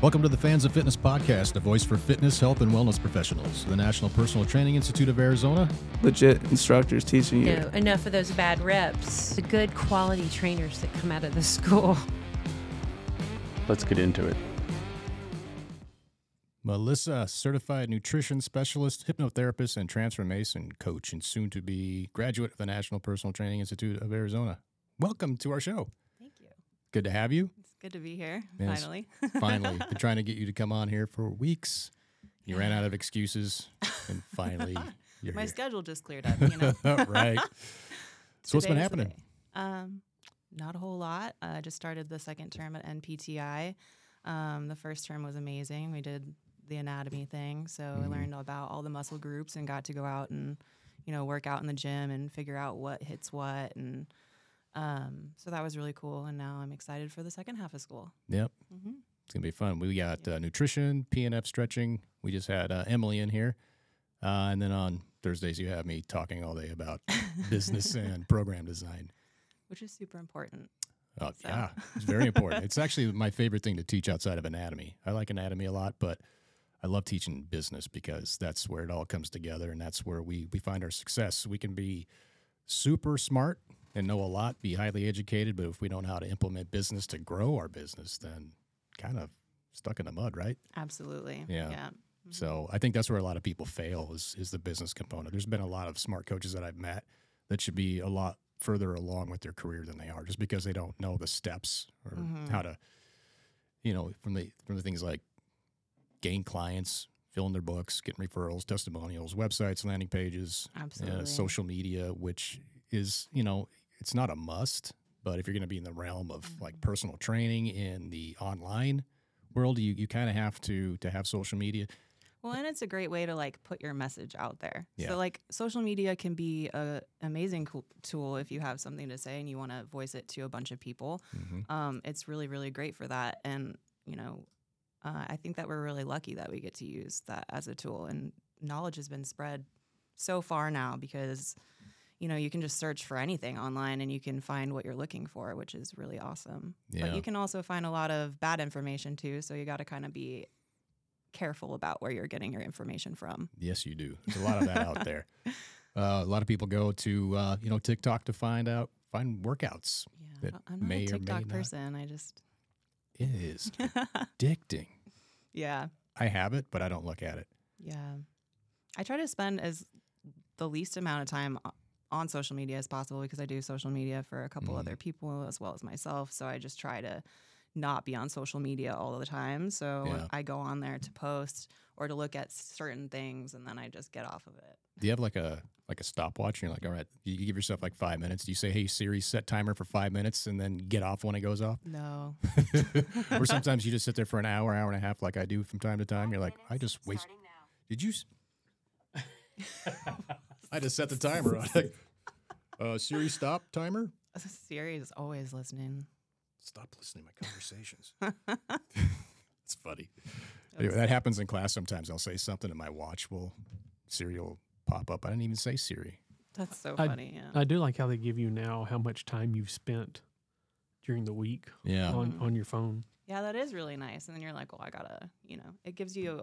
Welcome to the Fans of Fitness podcast, a voice for fitness, health, and wellness professionals. The National Personal Training Institute of Arizona. Legit instructors teaching you. No, enough of those bad reps. The good quality trainers that come out of the school. Let's get into it. Melissa, certified nutrition specialist, hypnotherapist, and transformation coach, and soon to be graduate of the National Personal Training Institute of Arizona. Welcome to our show. Thank you. Good to have you. Good to be here. Yes. Finally. Finally, been trying to get you to come on here for weeks. You ran out of excuses, and finally, you're My here. schedule just cleared up. You know. right. So what's been happening? Um, not a whole lot. I just started the second term at NPTI. Um, the first term was amazing. We did the anatomy thing, so Mm-hmm. I learned about all the muscle groups and got to go out and you know work out in the gym and figure out what hits what and. Um, so that was really cool, and now I'm excited for the second half of school. Yep. hmm It's gonna be fun. We got uh, nutrition, PNF stretching. We just had uh, Emily in here, uh, and then on Thursdays you have me talking all day about business and program design. Which is super important. Oh, So. yeah, it's very important. it's actually my favorite thing to teach outside of anatomy. I like anatomy a lot, but I love teaching business because that's where it all comes together, and that's where we we find our success. We can be super smart and know a lot, be highly educated, but if we don't know how to implement business to grow our business, then kind of stuck in the mud, right? Absolutely. Yeah. Yeah. So I think that's where a lot of people fail is is the business component. There's been a lot of smart coaches that I've met that should be a lot further along with their career than they are, just because they don't know the steps or Mhm. how to, you know, from the from the things like gain clients, filling their books, getting referrals, testimonials, websites, landing pages, Absolutely. uh, social media, which is you know it's not a must, but if you're going to be in the realm of Mm-hmm. like personal training in the online world, you you kind of have to to have social media. Well, and it's a great way to like put your message out there. Yeah. So like social media can be a amazing cool tool if you have something to say and you want to voice it to a bunch of people. Mhm. Um, it's really really great for that. And you know, uh, I think that we're really lucky that we get to use that as a tool. And knowledge has been spread so far now because you know you can just search for anything online and you can find what you're looking for, which is really awesome. Yeah. But you can also find a lot of bad information too. So you got to kind of be careful about where you're getting your information from. Yes, you do. There's a lot of that out there. Uh, a lot of people go to uh, you know TikTok to find out find workouts. Yeah, That I'm not may a or may TikTok not- person. I just, It is addicting. yeah, I have it, but I don't look at it. yeah. I try to spend as the least amount of time on social media as possible because I do social media for a couple Mhm. other people as well as myself. So I just try to not be on social media all the time. So Yeah. I go on there to post or to look at certain things, and then I just get off of it. Do you have like a like a stopwatch? And you're like, all right, you you give yourself like five minutes. Do you say, hey Siri, set timer for five minutes, and then get off when it goes off? No, or sometimes you just sit there for an hour, hour and a half, like I do from time to time. You're like, I just waste. Did you? s- I just set the timer on. Like, uh, Siri, stop timer. Siri is always listening. Stop listening to my conversations. it's funny. Anyway, that happens in class sometimes. I'll say something and my watch will, Siri will pop up. I didn't even say Siri. That's so I- funny. Yeah. I do like how they give you now how much time you've spent during the week Yeah. on, Mhm. on your phone. Yeah, that is really nice. And then you're like, well, I gotta, you know, it gives you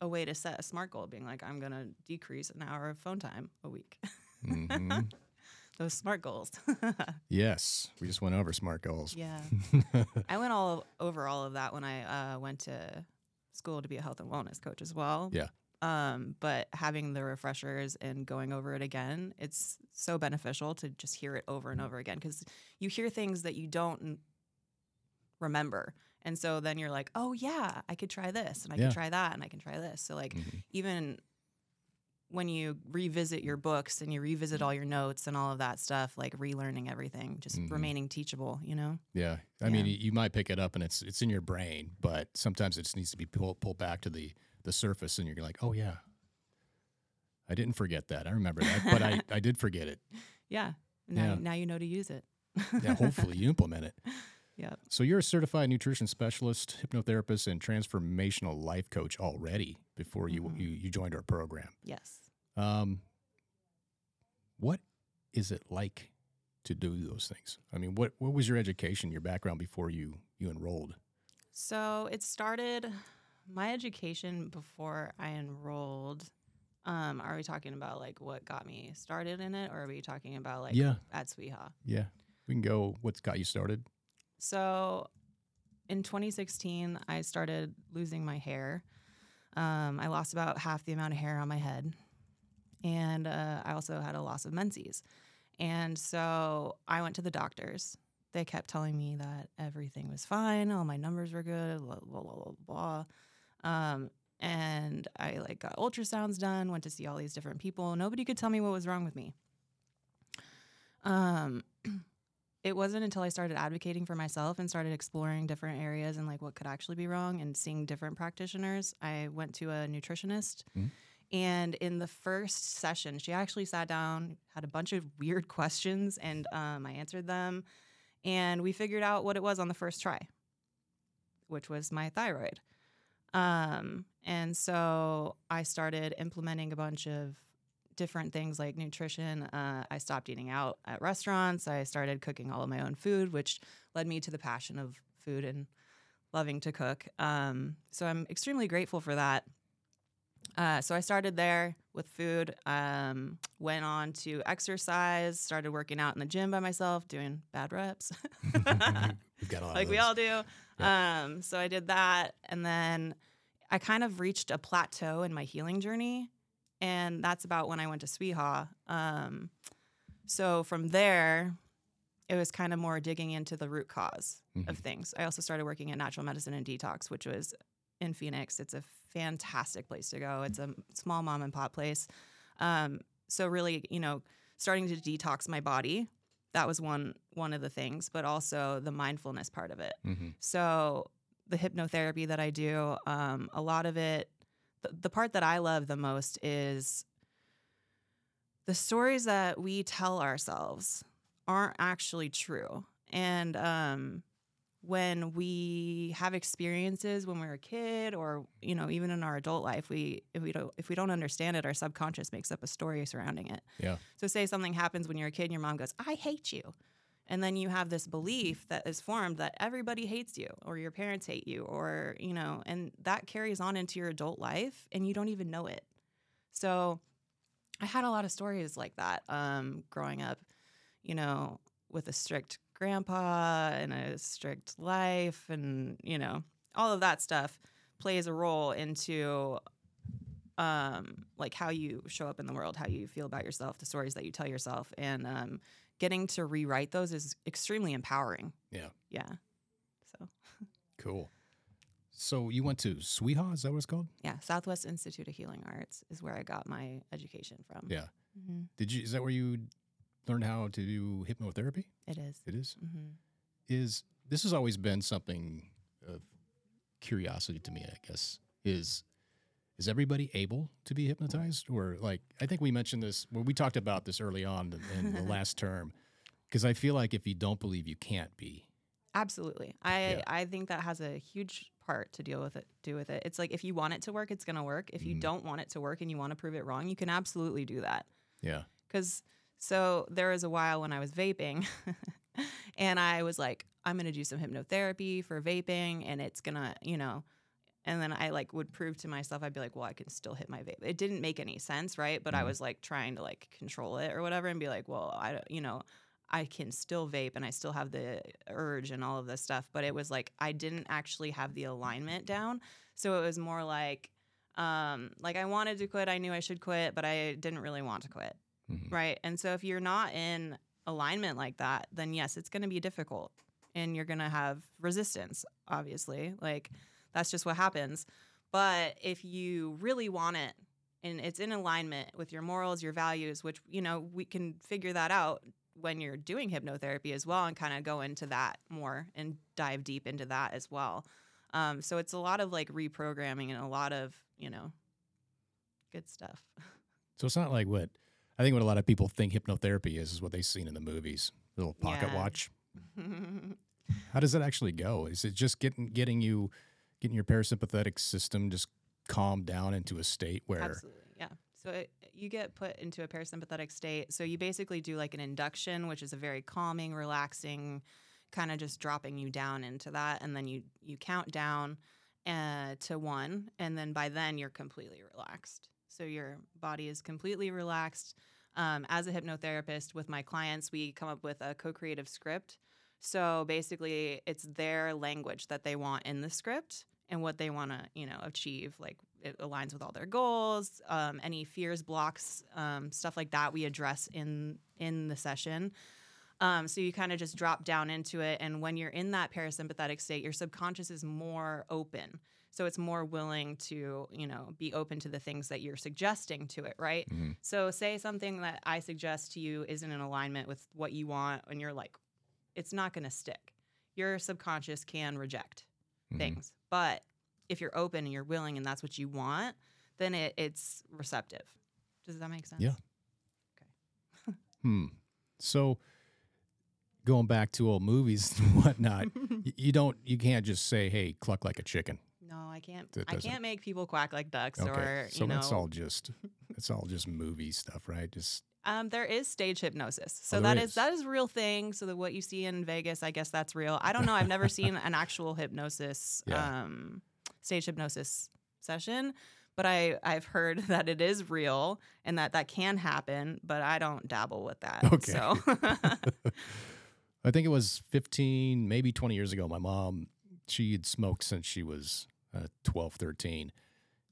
a way to set a smart goal, being like, I'm gonna decrease an hour of phone time a week. hmm Those smart goals. yes. We just went over smart goals. yeah, I went all over all of that when I uh, went to school to be a health and wellness coach as well. Yeah. Um, but having the refreshers and going over it again, it's so beneficial to just hear it over and over again because you hear things that you don't remember. And so then you're like, oh, yeah, I could try this and I Yeah. can try that and I can try this. So, like, Mhm. even when you revisit your books and you revisit all your notes and all of that stuff, like relearning everything, just Mhm. remaining teachable, you know? Yeah. I mean, Yeah. y- you might pick it up and it's it's in your brain, but sometimes it just needs to be pulled pulled back to the the surface, and you're like, oh yeah, I didn't forget that. I remember that, but I I did forget it. Yeah. Now, Yeah. now you know to use it. Yeah. Hopefully, you implement it. Yep. So you're a certified nutrition specialist, hypnotherapist, and transformational life coach already before you Mhm. you, you joined our program. Yes. Um, what is it like to do those things? I mean, what what was your education, your background before you you enrolled? So it started my education before I enrolled. Um, are we talking about like what got me started in it, or are we talking about like Yeah. at SWIHA? Yeah. We can go what's got you started. So in 2016, I started losing my hair. Um, I lost about half the amount of hair on my head. And uh, I also had a loss of menses. And so I went to the doctors. They kept telling me that everything was fine, all my numbers were good, blah, blah, blah, blah, blah. Um, and I like got ultrasounds done, went to see all these different people. Nobody could tell me what was wrong with me. Um, it wasn't until I started advocating for myself and started exploring different areas and like what could actually be wrong and seeing different practitioners. I went to a nutritionist. Mhm. And in the first session, she actually sat down, had a bunch of weird questions, and um, I answered them. And we figured out what it was on the first try, which was my thyroid. Um, and so I started implementing a bunch of different things like nutrition. Uh, I stopped eating out at restaurants. I started cooking all of my own food, which led me to the passion of food and loving to cook. Um, so I'm extremely grateful for that. Uh, so I started there with food, um, went on to exercise, started working out in the gym by myself, doing bad reps. We've got a lot like we all do. Um, so I did that, and then I kind of reached a plateau in my healing journey, and that's about when I went to SWIHA. Um, so from there, it was kind of more digging into the root cause of Mhm. things. I also started working at Natural Medicine and Detox, which was in Phoenix. It's a fantastic place to go. It's a small mom and pop place. Um, so really, you know, starting to detox my body. That was one one of the things, but also the mindfulness part of it. Mhm. So the hypnotherapy that I do, um, a lot of it, the, the part that I love the most is the stories that we tell ourselves aren't actually true. And um, when we have experiences when we're a kid, or you know, even in our adult life, we if we don't if we don't understand it, our subconscious makes up a story surrounding it. Yeah. So say something happens when you're a kid, and your mom goes, "I hate you." And then you have this belief that is formed that everybody hates you or your parents hate you or, you know, and that carries on into your adult life and you don't even know it. So I had a lot of stories like that um, growing up, you know, with a strict grandpa and a strict life and, you know, all of that stuff plays a role into um, like how you show up in the world, how you feel about yourself, the stories that you tell yourself. And um, getting to rewrite those is extremely empowering. Yeah. Yeah. So, Cool. So you went to SWIHA, is that what it's called? yeah, Southwest Institute of Healing Arts is where I got my education from. Yeah. hmm Did you is that where you learned how to do hypnotherapy? It is. It is. Mm-hmm. Is this has always been something of curiosity to me, I guess. Is is everybody able to be hypnotized or like I think we mentioned this well we talked about this early on in, in the last term because I feel like if you don't believe you can't be. Absolutely. I Yeah. I think that has a huge part to deal with it do with it. It's like if you want it to work, it's going to work. If you Mhm. don't want it to work and you want to prove it wrong, you can absolutely do that. Yeah. Cuz so there was a while when I was vaping and I was like I'm going to do some hypnotherapy for vaping and it's going to, you know, and then I like would prove to myself I'd be like, well, I can still hit my vape. It didn't make any sense, right? But I Mhm. was like trying to like control it or whatever and be like, well, I you know, I can still vape and I still have the urge and all of this stuff, but it was like I didn't actually have the alignment down. So it was more like um like I wanted to quit, I knew I should quit, but I didn't really want to quit. Mhm. Right? And so if you're not in alignment like that, then yes, it's going to be difficult and you're going to have resistance, obviously. Like that's just what happens. But if you really want it and it's in alignment with your morals, your values, which, you know, we can figure that out when you're doing hypnotherapy as well and kind of go into that more and dive deep into that as well. Um, so it's a lot of like reprogramming and a lot of, you know, good stuff. So it's not like what I think what a lot of people think hypnotherapy is is what they've seen in the movies. Little pocket Yeah. watch. How does it actually go? Is it just getting getting you getting your parasympathetic system just calmed down into a state where Absolutely, yeah. So it, you get put into a parasympathetic state. So you basically do like an induction, which is a very calming, relaxing kind of just dropping you down into that, and then you you count down uh, to one, and then by then you're completely relaxed. So your body is completely relaxed. Um, as a hypnotherapist with my clients, we come up with a co-creative script. So basically, it's their language that they want in the script and what they want to, you know, achieve. Like it aligns with all their goals, um, any fears, blocks, um, stuff like that. We address in in the session. Um, so you kind of just drop down into it, and when you're in that parasympathetic state, your subconscious is more open. So it's more willing to, you know, be open to the things that you're suggesting to it, right? Mhm. So say something that I suggest to you isn't in alignment with what you want, and you're like, it's not going to stick. Your subconscious can reject Mhm. things, but if you're open and you're willing, and that's what you want, then it, it's receptive. Does that make sense? Yeah. Okay. hmm. So going back to old movies and whatnot, you don't, you can't just say, "Hey, cluck like a chicken." I can't. I can't make people quack like ducks, Okay, or so you know. that's all just, it's all just movie stuff, right? Just Um, there is stage hypnosis, so Oh, that is is. that is a real thing. So that what you see in Vegas, I guess that's real. I don't know. I've never seen an actual hypnosis, Yeah. um, stage hypnosis session, but I I've heard that it is real and that that can happen. But I don't dabble with that. Okay. So I think it was 15, maybe 20 years ago. My mom, she had smoked since she was uh, 12, 13,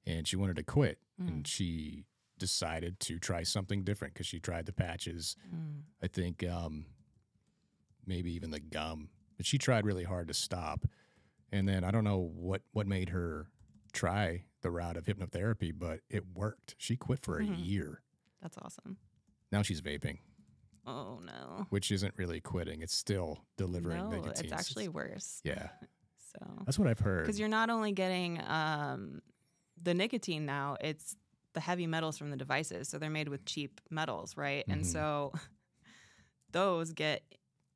and she wanted to quit. Mm. And she decided to try something different because she tried the patches. Mm. I think um, maybe even the gum. But she tried really hard to stop. And then I don't know what, what made her try the route of hypnotherapy, but it worked. She quit for a Mhm. year. that's awesome. Now she's vaping, Oh no. which isn't really quitting. It's still delivering No, nicotine. it's actually worse. yeah. So That's what I've heard. because you're not only getting um, the nicotine now, it's the heavy metals from the devices. So they're made with cheap metals, right? And Mhm. so those get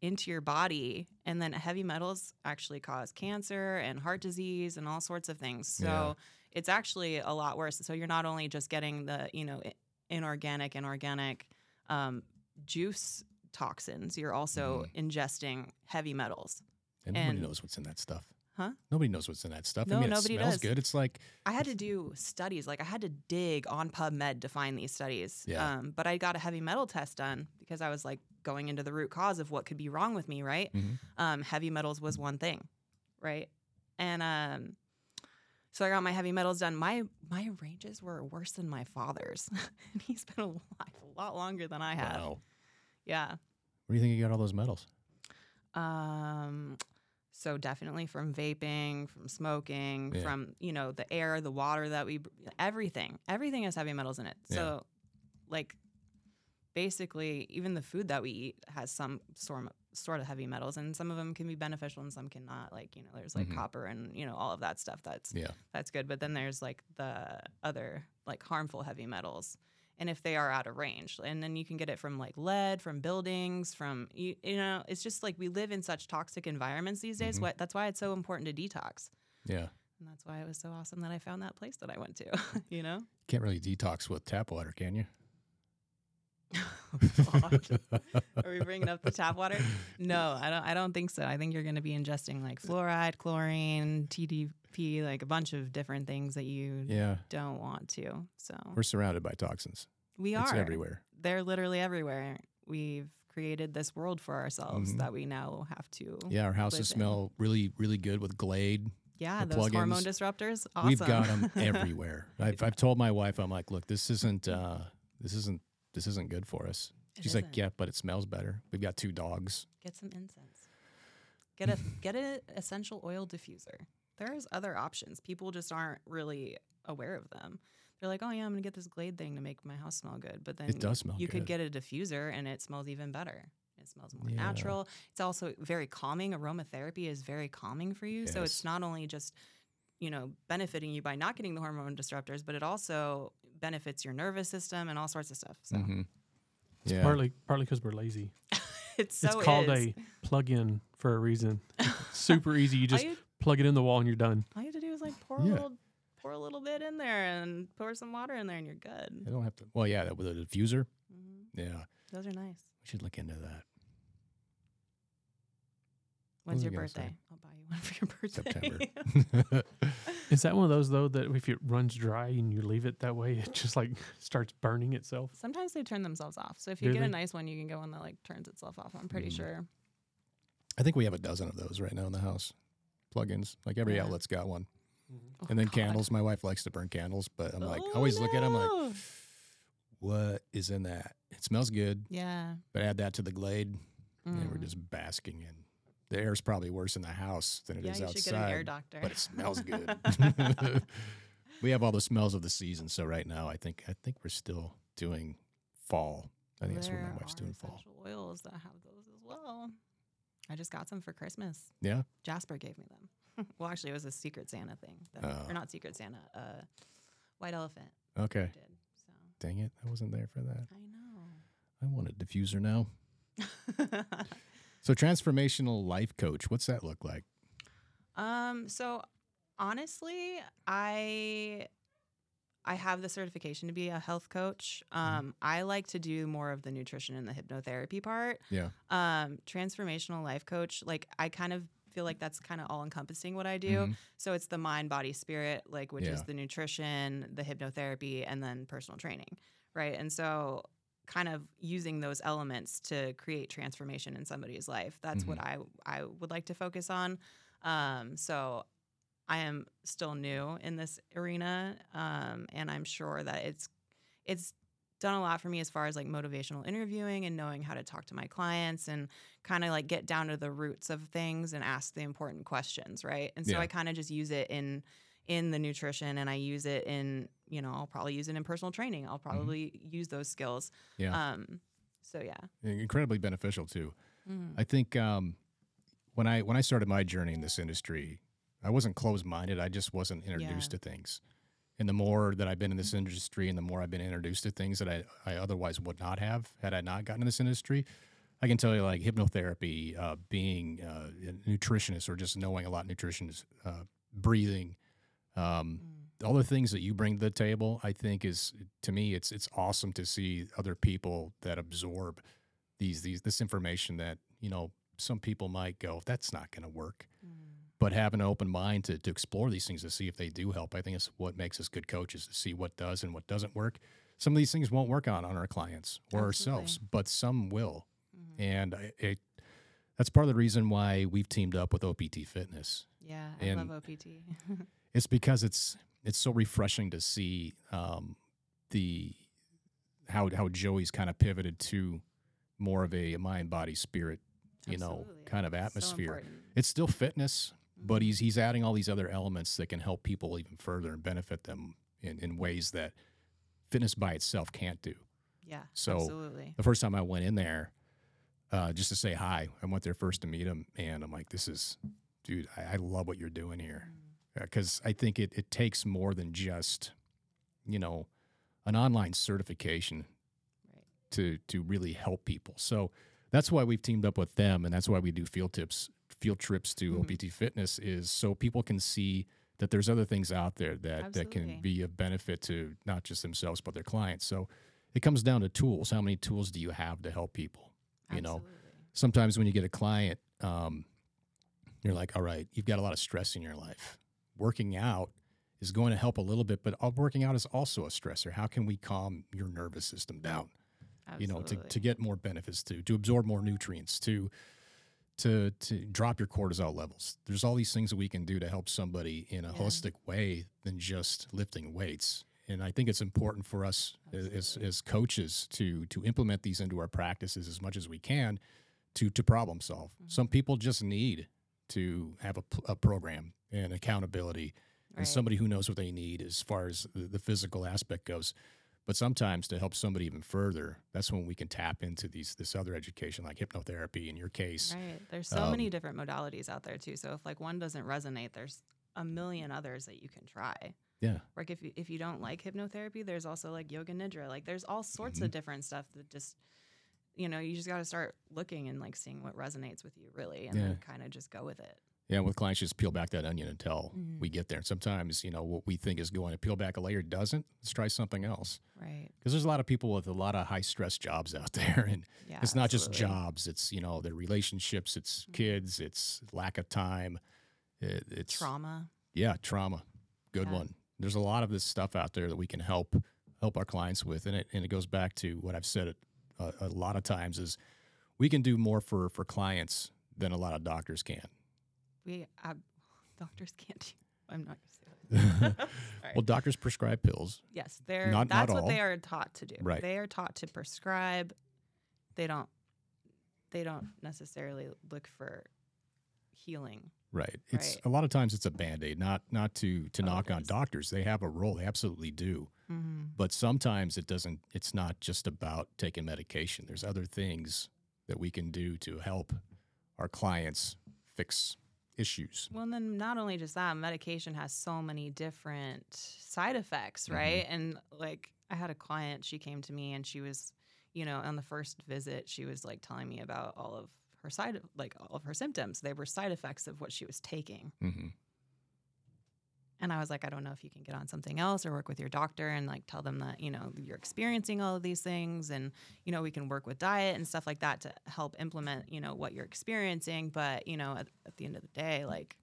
into your body, and then heavy metals actually cause cancer and heart disease and all sorts of things. So Yeah. it's actually a lot worse. So you're not only just getting the you know inorganic and organic um, juice toxins, you're also ingesting heavy metals. and nobody knows what's in that stuff. Huh? Nobody knows what's in that stuff. No, I mean, nobody it smells does. good. It's like, I had to do studies. Like I had to dig on PubMed to find these studies. Yeah. Um, but I got a heavy metal test done because I was like going into the root cause of what could be wrong with me, right? Mhm. Um, heavy metals was one thing, right? And um, so I got my heavy metals done. My my ranges were worse than my father's, and he's been alive a lot longer than I have. wow. Yeah. Where do you think you got all those metals? Um, so definitely from vaping, from smoking, Yeah. from you know the air, the water that we, everything, everything has heavy metals in it. Yeah. So, like, basically, even the food that we eat has some sort of, sort of heavy metals, and some of them can be beneficial and some cannot. Like you know, there's like Mhm. copper and you know all of that stuff. That's Yeah. that's good. But then there's like the other like harmful heavy metals. And if they are out of range, and then you can get it from like lead, from buildings, from you, you know, it's just like we live in such toxic environments these days. Mhm. What that's why it's so important to detox, Yeah. and that's why it was so awesome that I found that place that I went to. you know, Can't really detox with tap water, can you? Are we bringing up the tap water? No, I don't. I don't think so. I think you're going to be ingesting like fluoride, chlorine, TDP, like a bunch of different things that you yeah. don't want to. So We're surrounded by toxins. we It's are everywhere. they're literally everywhere. We've created this world for ourselves Mhm. that we now have to. Yeah, our houses in. smell really, really good with Glade. Yeah, those hormone disruptors. Awesome. We've got them everywhere. I've, I've told my wife, I'm like, look, this isn't, uh, this isn't, this isn't good for us. It She's like, isn't. yeah, but it smells better. We've got two dogs. Get some incense. Get a get an essential oil diffuser. There's other options. People just aren't really aware of them. They're like, oh yeah, I'm gonna get this Glade thing to make my house smell good. But then It does smell you could get a diffuser and it smells even better. It smells more Yeah. natural. It's also very calming. Aromatherapy is very calming for you. So it's not only just you know benefiting you by not getting the hormone disruptors, but it also benefits your nervous system and all sorts of stuff. So Mhm. It's partly partly because we're lazy. it's so it's called is. a plug-in for a reason. Super easy. You just you, plug it in the wall and you're done. all you have to do is like pour Yeah. a little pour a little bit in there and pour some water in there and you're good. I don't have to. Well, yeah, that with a diffuser. Mhm. Yeah. Those are nice. We should look into that. What When's your I gonna say? birthday? I'll buy you one for your birthday. September. Is that one of those though that if it runs dry and you leave it that way, it just like starts burning itself? Sometimes they turn themselves off. So if you Do get they? a nice one, you can get one that like turns itself off. I'm pretty Mm. sure. I think we have a dozen of those right now in the house. Plugins. Like every Yeah. outlet's got one. Oh, And then God. candles. My wife likes to burn candles, but I'm like, I Oh, always look at them like, what is in that? It smells good, yeah. but add that to the glade, and we're Mm. just basking in. The air's probably worse in the house than it is yeah, you outside. should get an air doctor. but it smells good. we have all the smells of the season, so right now I think I think we're still doing fall. I think that's what my wife's doing fall. oils that have those as well. I just got some for Christmas. Yeah. Jasper gave me them. well, actually, it was a Secret Santa thing. that- Oh. Or not Secret Santa, uh, White Elephant Okay. did. So Dang it, I wasn't there for that. I know. I want a diffuser now. So transformational life coach, what's that look like? Um, so honestly, I I have the certification to be a health coach. Mm-hmm. Um, I like to do more of the nutrition and the hypnotherapy part. Yeah. Um, transformational life coach, like I kind of feel like that's kind of all encompassing what I do. Mhm. So it's the mind, body, spirit, like which is the nutrition, the hypnotherapy, and then personal training, right? And so kind of using those elements to create transformation in somebody's life. That's what I I would like to focus on. Um, so I am still new in this arena, um, and I'm sure that it's it's done a lot for me as far as like motivational interviewing and knowing how to talk to my clients and kind of like get down to the roots of things and ask the important questions, right? And so Yeah. I kind of just use it in in the nutrition and I use it in, you know, I'll probably use it in personal training. I'll probably use those skills. Yeah. Um so yeah. Incredibly beneficial too. Mhm. I think um, when I when I started my journey in this industry, I wasn't closed minded. I just wasn't introduced Yeah. to things. And the more that I've been in this industry and the more I've been introduced to things that I, I otherwise would not have had I not gotten in this industry, I can tell you like hypnotherapy, uh, being uh, a nutritionist or just knowing a lot of nutrition is uh, breathing, um, all the things that you bring to the table, I think is to me it's it's awesome to see other people that absorb these these this information that you know some people might go that's not going to work, but having an open mind to to explore these things to see if they do help, I think is what makes us good coaches to see what does and what doesn't work. Some of these things won't work on on our clients or ourselves, but some will, Mhm. and I, it that's part of the reason why we've teamed up with OPT Fitness. Yeah, I And- love OPT. it's because it's it's so refreshing to see um, the how how Joey's kind of pivoted to more of a mind body spirit you know kind of atmosphere. important. it's still fitness, but Mhm. he's he's adding all these other elements that can help people even further and benefit them in, in ways that fitness by itself can't do. Yeah, So, absolutely. The first time I went in there, uh, just to say hi, I went there first to meet him, and I'm like, "This is, dude, I, I love what you're doing here." Mm. Because I think it, it takes more than just, you know, an online certification Right. to to really help people. So that's why we've teamed up with them, and that's why we do field tips, field trips to Mhm. OPT Fitness, is so people can see that there's other things out there that that can be of benefit to not just themselves but their clients. So it comes down to tools. How many tools do you have to help people? you know, sometimes when you get a client, um, you're like, all right, you've got a lot of stress in your life. Working out is going to help a little bit, but uh, working out is also a stressor. How can we calm your nervous system down? You know, to, to get more benefits, to to absorb more nutrients, to to to drop your cortisol levels. There's all these things that we can do to help somebody in a Yeah. holistic way than just lifting weights. And I think it's important for us as, as as coaches to to implement these into our practices as much as we can to to problem solve. Mm-hmm. Some people just need to have a program and accountability and somebody who knows what they need as far as the, the physical aspect goes. But sometimes to help somebody even further, that's when we can tap into these this other education like hypnotherapy in your case. Right. There's so many Um, different modalities out there too. So if like one doesn't resonate, there's a million others that you can try. Yeah. Like if you if you don't like hypnotherapy, there's also like yoga nidra. Like there's all sorts Mhm. of different stuff that just you know, you just got to start looking and like seeing what resonates with you really and Yeah. then kind of just go with it. Yeah, with clients, just peel back that onion until Mhm. we get there. And sometimes, you know, what we think is going to peel back a layer doesn't. Let's try something else. Right. Because there's a lot of people with a lot of high stress jobs out there, and Yeah. it's not just jobs. It's you know their relationships, it's Mhm. kids, it's lack of time, it, it's Trauma. yeah, trauma. Good Yeah. one. There's a lot of this stuff out there that we can help help our clients with, and it and it goes back to what I've said a, a lot of times is we can do more for for clients than a lot of doctors can. We uh, doctors can't do. I'm not gonna say that. Well, doctors prescribe pills. yes, they're not- not that's what all. they are taught to do. Right. They are taught to prescribe. They don't. They don't necessarily look for healing. Right. It's Right. a lot of times it's a band aid, not not to to Oh, knock on doctors. They have a role. They absolutely do. Mm-hmm. But sometimes it doesn't. It's not just about taking medication. There's other things that we can do to help our clients fix issues. Well, and then not only just that, medication has so many different side effects, Mhm. right? And like, I had a client, she came to me and she was, you know, on the first visit, she was like telling me about all of her side, like all of her symptoms. They were side effects of what she was taking. hmm And I was like, I don't know if you can get on something else or work with your doctor and like tell them that, you know, you're experiencing all of these things and, you know, we can work with diet and stuff like that to help implement, you know, what you're experiencing. But, you know, at, at the end of the day, like,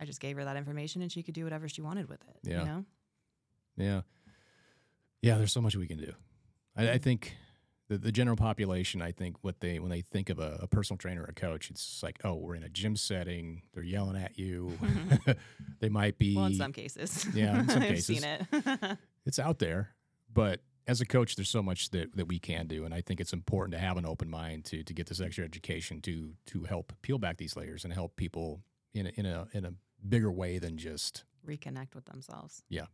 I just gave her that information and she could do whatever she wanted with it. Yeah. You know? Yeah. Yeah. There's so much we can do. I, I think the, the general population, I think what they when they think of a, a personal trainer or a coach, it's like, oh, we're in a gym setting. They're yelling at you. Mm-hmm. they might be. Well, in some cases. Yeah, in some I've cases. seen it. it's out there, but as a coach, there's so much that, that we can do, and I think it's important to have an open mind to to get this extra education to to help peel back these layers and help people in a, in a in a bigger way than just. Reconnect with themselves. Yeah.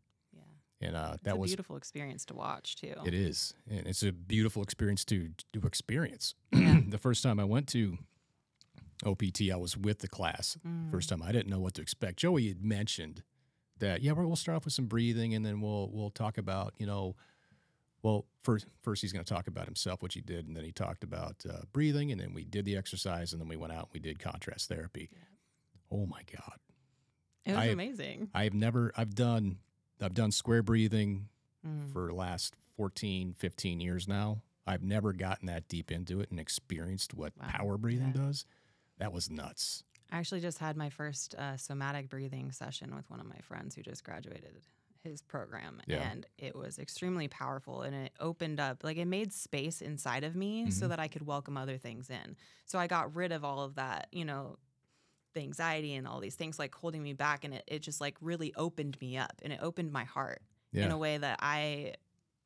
Yeah. And uh, It's that a was beautiful experience to watch too. it is, and it's a beautiful experience to to experience. Yeah. the first time I went to OPT, I was with the class. Mm. First time, I didn't know what to expect. Joey had mentioned that yeah, we'll start off with some breathing, and then we'll we'll talk about you know, well first first he's going to talk about himself, which he did, and then he talked about uh, breathing, and then we did the exercise, and then we went out and we did contrast therapy. Oh my god, It was I- amazing. I've never I've done I've done square breathing Mm. for last 14, 15 years now. I've never gotten that deep into it and experienced what Wow. power breathing Yeah. does. That was nuts. I actually just had my first uh, somatic breathing session with one of my friends who just graduated his program. Yeah. And it was extremely powerful and it opened up, like, it made space inside of me so Mhm. that I could welcome other things in. So I got rid of all of that, you know, the anxiety and all these things like holding me back. And it, it just like really opened me up and it opened my heart Yeah. in a way that I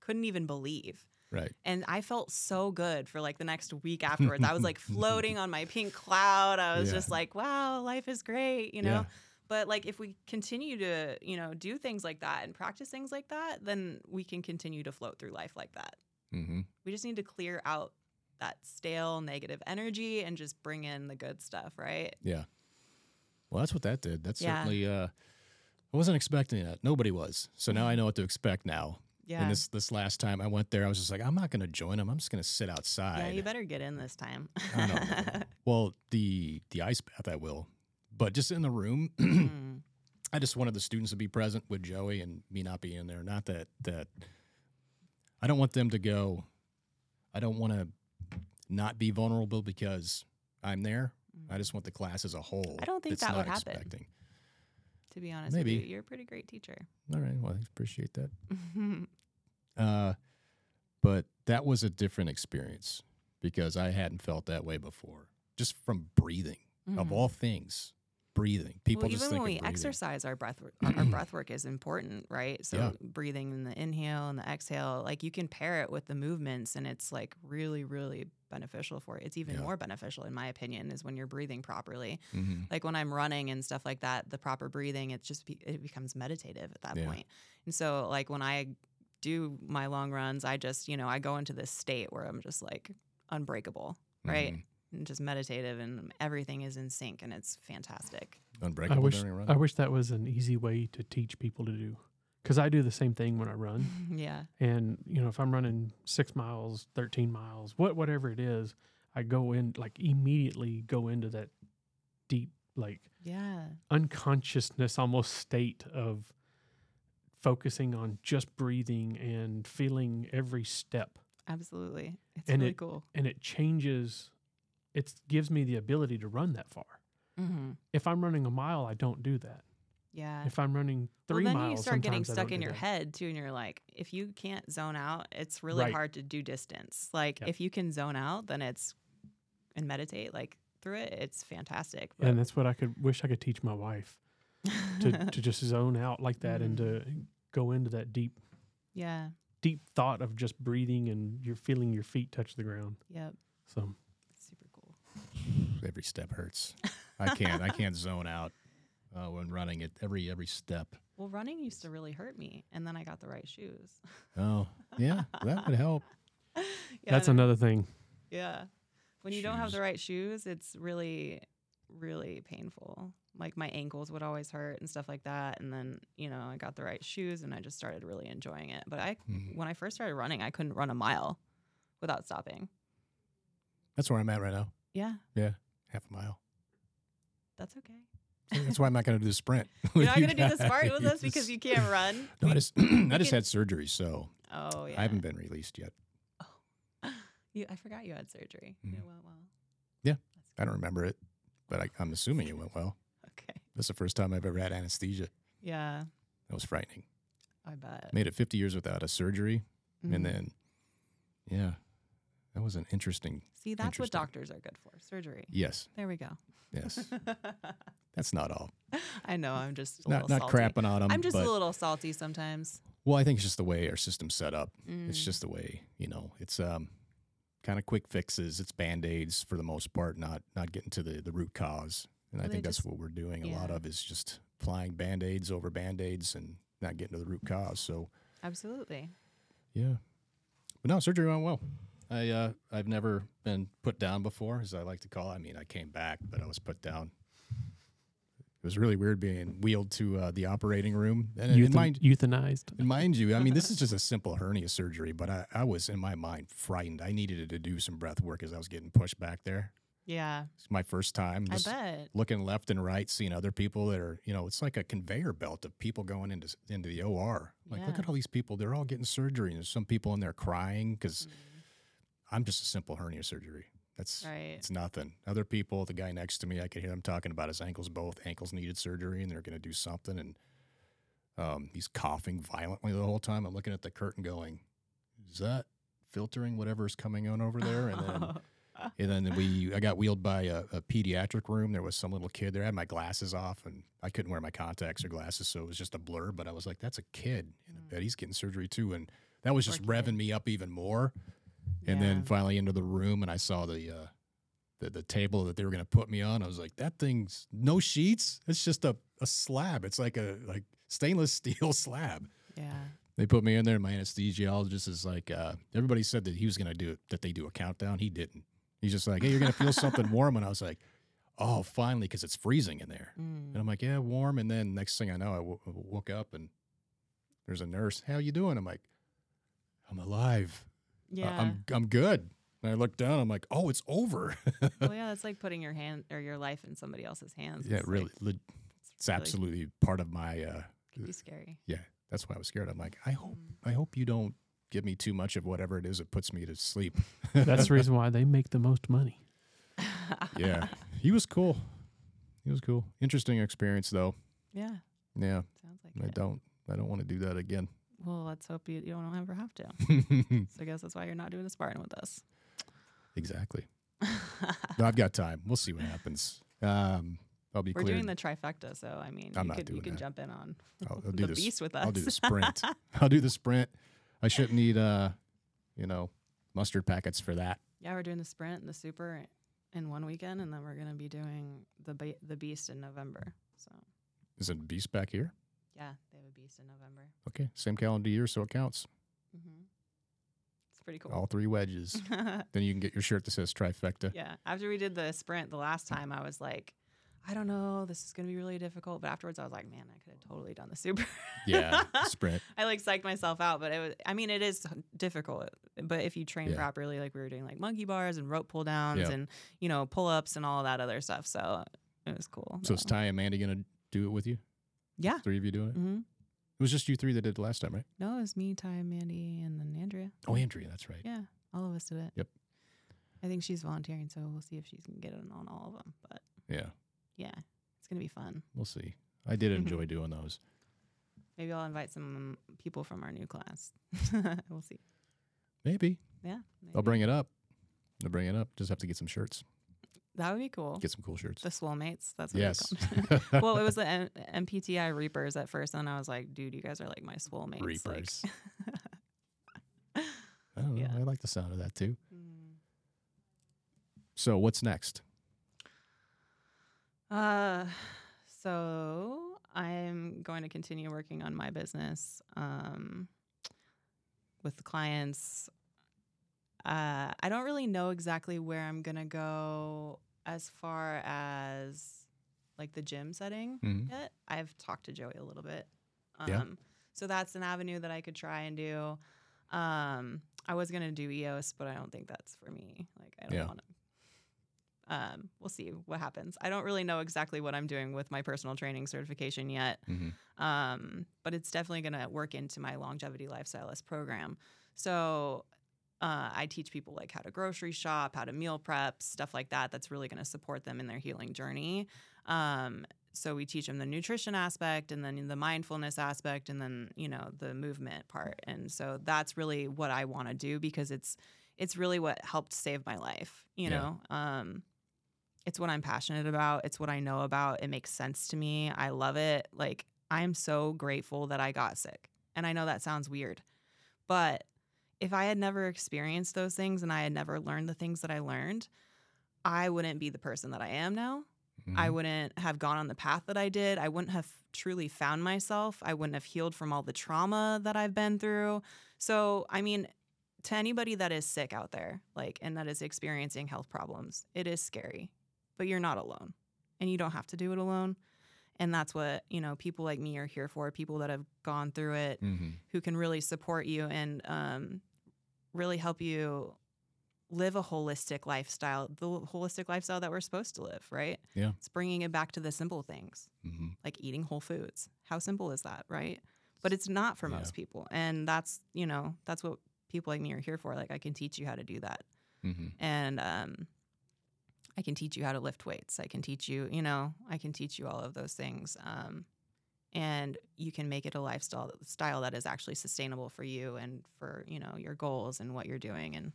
couldn't even believe. right. And I felt so good for like the next week afterwards. I was like floating on my pink cloud. I was Yeah. just like, wow, life is great, you know? Yeah. But like if we continue to, you know, do things like that and practice things like that, then we can continue to float through life like that. hmm We just need to clear out that stale negative energy and just bring in the good stuff, right? Yeah. Well, that's what that did. That's Yeah. certainly. Uh, I wasn't expecting that. Nobody was. So now I know what to expect now. Yeah. And this this last time I went there, I was just like, I'm not going to join them. I'm just going to sit outside. yeah, you better get in this time. Well, the the ice bath I will, but just in the room. Mm. I just wanted the students to be present with Joey and me not be in there. Not that that I don't want them to go. I don't want to not be vulnerable because I'm there. I just want the class as a whole. I don't think that would happen. expecting. to be honest Maybe. with you, you're a pretty great teacher. All right. Well, I appreciate that. Uh, but that was a different experience because I hadn't felt that way before. Just from breathing, of Mhm. all things, breathing. People well, just even think when we exercise, our breath our, breath work is important, right? So Yeah. breathing in the inhale and the exhale, like you can pair it with the movements, and it's like really, really beneficial for you. It's even Yeah. more beneficial, in my opinion, is when you're breathing properly. Mhm. Like when I'm running and stuff like that, the proper breathing, it's just be, it becomes meditative at that Yeah. point. And so, like when I do my long runs, I just you know I go into this state where I'm just like unbreakable, right? Mhm. And just meditative, and everything is in sync, and it's fantastic. I Unbreakable wish during a run. I wish that was an easy way to teach people to do, because I do the same thing when I run. yeah. And you know, if I'm running six miles, thirteen miles, what whatever it is, I go in like immediately go into that deep like Yeah. unconsciousness almost state of focusing on just breathing and feeling every step Absolutely. It's And really it- cool. and it changes it gives me the ability to run that far Mm-hmm. if i'm running a mile i don't do that Yeah. if i'm running three well, then miles you start getting stuck in your that. head too, and you're like, if you can't zone out, it's really Right. hard to do distance. Like, Yep. if you can zone out, then it's and meditate like through it. It's fantastic. and that's what i could wish i could teach my wife to, to just zone out like that and Mhm. to go into that deep yeah. deep thought of just breathing and you're feeling your feet touch the ground Yep. so. Every step hurts. I can't. I can't zone out uh, when running it. Every every step. Well, running used to really hurt me, and then I got the right shoes. Oh yeah, that would help. Yeah, that's another thing Yeah. When you don't have the right shoes, it's really, really painful. Like my ankles would always hurt and stuff like that. And then, you know, I got the right shoes and I just started really enjoying it. But I, Mhm. when I first started running, I couldn't run a mile without stopping. That's where I'm at right now. Yeah. Yeah, Half a mile. that's okay. That's why I'm not going to do the sprint. You're not you going to do the sprint with us because you can't run. No, I just I just had surgery, so oh, yeah. I haven't been released yet. Oh, you, I forgot you had surgery. Mhm. It went well. Yeah, I don't remember it, but I, I'm assuming it went well. Okay. That's the first time I've ever had anesthesia. Yeah, That was frightening. I bet. Made it 50 years without a surgery, Mhm. and then, yeah, that was an interesting. See, that's what doctors are good for surgery. Yes, There we go. yes. That's not all. I know. I'm just a Not not salty. crapping on them. I'm just but, a little salty sometimes. Well, I think it's just the way our system's set up. It's Mm. just the way you know. It's um, kind of quick fixes. It's band aids for the most part, not not getting to the the root cause. And I Well, they think that's just- what we're doing. A lot of is just applying band aids over band aids and not getting to the root cause. So absolutely. yeah, but no, surgery went well. I uh, I've never been put down before, as I like to call. it. I mean, I came back, but I was put down. It was really weird being wheeled to uh, the operating room. And, and Euthan- mind, euthanized and mind you, I mean, this is just a simple hernia surgery, but I, I was in my mind frightened. I needed to do some breath work as I was getting pushed back there. Yeah, It's my first time. I bet. Looking left and right, seeing other people that are, you know, it's like a conveyor belt of people going into into the OR. Like, look at all these people; they're all getting surgery, and there's some people in there crying because Mm, I'm just a simple hernia surgery. That's Right. it's nothing. Other people, the guy next to me, I could hear him talking about his ankles. Both ankles needed surgery, and they're going to do something. And um, he's coughing violently the whole time. I'm looking at the curtain, going, "Is that filtering whatever's coming on over there?" And then, and then we, I got wheeled by a, a pediatric room. There was some little kid there. I had my glasses off, and I couldn't wear my contacts or glasses, so it was just a blur. But I was like, "That's a kid in a bed. He's getting surgery too." And that was Poor just kid. revving me up even more. And Yeah. then finally into the room, and I saw the uh, the, the table that they were going to put me on. I was like, that thing's no sheets. It's just a, a slab. It's like a like stainless steel slab. yeah, They put me in there. and My anesthesiologist is like, uh, everybody said that he was going to do it, that they do a countdown. He didn't. He's just like, hey, you're going to feel something warm. And I was like, oh, finally, because it's freezing in there. Mm. And I'm like, yeah, warm. And then next thing I know, I woke up and there's a nurse. How you doing? I'm like, I'm alive. I- yeah. I'm I'm good. And I look down. I'm like, oh, it's over. well, yeah, it's like putting your hand or your life in somebody else's hands. yeah, It's really. like- le- it's really- absolutely part of my. Uh, can be scary. yeah, that's why I was scared. I'm like, I hope Mm. I hope you don't give me too much of whatever it is that puts me to sleep. That's the reason why they make the most money. yeah, he was cool. He was cool. Interesting experience though. Yeah, Yeah, sounds like I it. don't I don't want to do that again. Well, let's hope you, you don't ever have to. So I guess that's why you're not doing a Spartan with us. exactly. No, I've got time. We'll see what happens. Um, I'll be We're cleared. doing the trifecta, so I mean, I'm you not could you can that. jump in on I'll, I'll do the this. beast with us. I'll do the sprint. I'll do the sprint. I shouldn't need uh, you know, mustard packets for that. yeah, we're doing the sprint and the super in one weekend, and then we're gonna be doing the be- the beast in November. So Is it beast back here? Yeah, they have a beast in November. Okay, same calendar year, so it counts. hmm It's pretty cool. All three wedges. then you can get your shirt that says trifecta. Yeah. After we did the sprint the last time, I was like, I don't know, this is gonna be really difficult. But afterwards, I was like, man, I could have totally done the super. Yeah, sprint. I like psyched myself out, but it was. I mean, it is difficult. But if you train Yeah. properly, like we were doing, like monkey bars and rope pull downs Yeah. and you know pull ups and all that other stuff. So it was cool. So is. Ty and Mandy gonna do it with you? Yeah. Three of you doing it? Mm-hmm. It was just you three that did it last time, right? No, it was me, Ty, Mandy, and then Andrea. Oh, Andrea, that's right. Yeah, all of us did it. Yep. I think she's volunteering, so we'll see if she can get in on all of them. But Yeah, yeah, it's gonna be fun. we'll see. I did enjoy doing those. Maybe I'll invite some people from our new class. we'll see. Maybe Yeah, I'll bring it up. I'll bring it up. Just have to get some shirts. That would be cool. Get some cool shirts. The swole mates. That's what yes. called. well, it was the M- NPTI Reapers at first, and I was like, dude, you guys are like my swole mates. like- Reapers. I don't know. Yeah. I like the sound of that too. Mm. So what's next? Uh, so I'm going to continue working on my business um, with the clients. Uh, I don't really know exactly where I'm gonna go as far as like the gym setting Mhm. yet. I've talked to Joey a little bit. Um, Yeah. So that's an avenue that I could try and do. Um, I was gonna do EOS, but I don't think that's for me. Like I don't Yeah. want to. Um, we'll see what happens. I don't really know exactly what I'm doing with my personal training certification yet, Mm-hmm. um, but it's definitely going to work into my longevity lifestylist program. So uh, I teach people like how to grocery shop, how to meal prep, stuff like that. That's really going to support them in their healing journey. Um, so we teach them the nutrition aspect, and then the mindfulness aspect, and then you know the movement part. And so that's really what I want to do because it's it's really what helped save my life. You Yeah. know. Um, it's what I'm passionate about. It's what I know about. It makes sense to me. I love it. Like, I'm so grateful that I got sick. And I know that sounds weird, but if I had never experienced those things and I had never learned the things that I learned, I wouldn't be the person that I am now. Mm-hmm. I wouldn't have gone on the path that I did. I wouldn't have truly found myself. I wouldn't have healed from all the trauma that I've been through. So, I mean, to anybody that is sick out there, like, and that is experiencing health problems, it is scary, but you're not alone and you don't have to do it alone. And that's what, you know, people like me are here for people that have gone through it, Mm-hmm. who can really support you and um, really help you live a holistic lifestyle, the holistic lifestyle that we're supposed to live, right? Yeah. It's bringing it back to the simple things Mm-hmm. like eating whole foods. How simple is that, right? But it's not for Yeah. most people. And that's, you know, that's what people like me are here for. Like I can teach you how to do that. Mm-hmm. And um I can teach you how to lift weights. I can teach you, you know, I can teach you all of those things. Um and you can make it a lifestyle style that is actually sustainable for you and for, you know, your goals and what you're doing and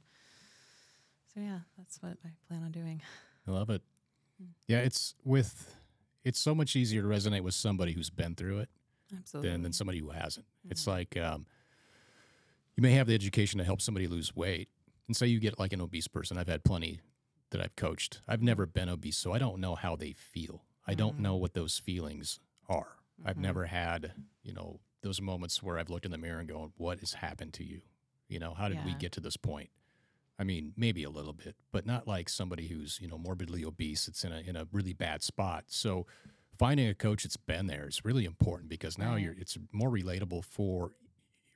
so yeah, that's what I plan on doing. I love it. Mm. Yeah, it's with it's so much easier to resonate with somebody who's been through it Absolutely. than than somebody who hasn't. It's Mhm. like um, you may have the education to help somebody lose weight, and say you get like an obese person. I've had plenty that I've coached. I've never been obese, so I don't know how they feel. I don't Mhm. know what those feelings are. I've Mhm. never had you know those moments where I've looked in the mirror and going, "What has happened to you? You know, how did we get to this point?" I mean, maybe a little bit, but not like somebody who's you know morbidly obese. It's in a in a really bad spot. So finding a coach that's been there is really important because now Right. you're it's more relatable for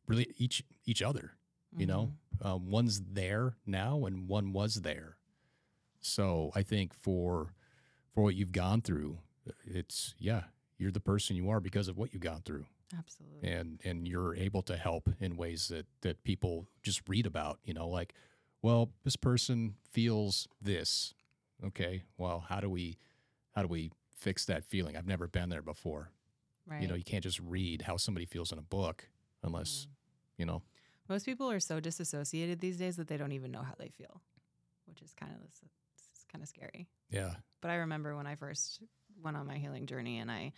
really each each other. You know, Mhm. um, one's there now and one was there. So I think for for what you've gone through, it's yeah, you're the person you are because of what you got through Absolutely. and and you're able to help in ways that that people just read about you know like well this person feels this okay well how do we how do we fix that feeling i've never been there before Right. you know you can't just read how somebody feels in a book unless Mm. you know Most people are so disassociated these days that they don't even know how they feel, which is kind of this, kind of scary. yeah But I remember when I first went on my healing journey and I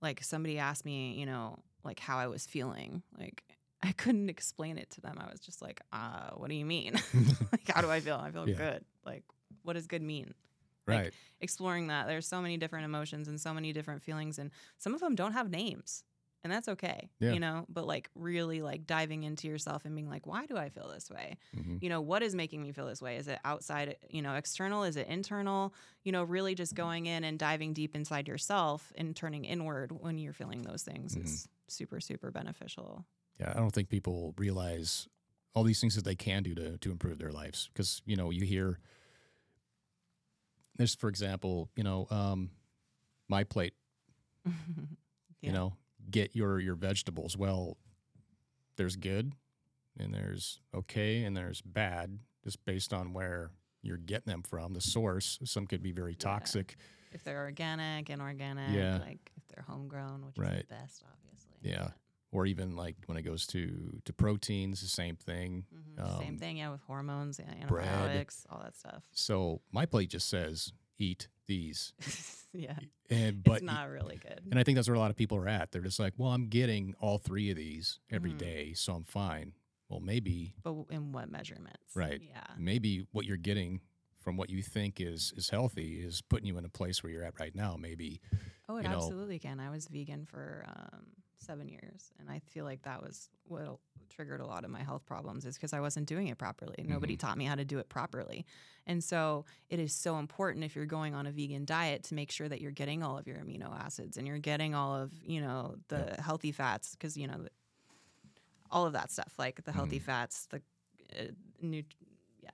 like somebody asked me, you know, like how I was feeling. Like I couldn't explain it to them. I was just like, uh, what do you mean? like how do I feel? I feel Yeah. good. Like what does good mean? Like, right Exploring that. There's so many different emotions and so many different feelings and some of them don't have names. And that's okay. Yeah. You know, but like really like diving into yourself and being like, why do I feel this way? Mhm. you know what is making me feel this way is it outside you know external is it internal you know really just going in and diving deep inside yourself and turning inward when you're feeling those things Mhm. is super super beneficial yeah i don't think people realize all these things that they can do to to improve their lives because you know you hear there's for example you know um my plate. Yeah. You know, get your your vegetables. Well, there's good, and there's okay, and there's bad, just based on where you're getting them from, the source. Some could be very Yeah. toxic. if they're organic, inorganic, Yeah. like if they're homegrown, which is the best, obviously. Yeah. Or even like when it goes to to proteins, the same thing. Mhm. Same Um, thing, yeah, with hormones and bread. antibiotics, all that stuff. So my plate just says eat these, yeah, and but it's not really good. And I think that's where a lot of people are at. They're just like, well, I'm getting all three of these every Mhm. day, so I'm fine. Well, maybe, but in what measurements? Right. Yeah. maybe what you're getting from what you think is is healthy is putting you in a place where you're at right now. Maybe, Oh, it you know- absolutely can. I was vegan for um, seven years, and I feel like that was what triggered a lot of my health problems. Is because I wasn't doing it properly. Nobody Mm-hmm. taught me how to do it properly, and so it is so important if you're going on a vegan diet to make sure that you're getting all of your amino acids and you're getting all of you know the healthy fats because you know all of that stuff like the Mm-hmm. healthy fats, the uh, nu- yeah,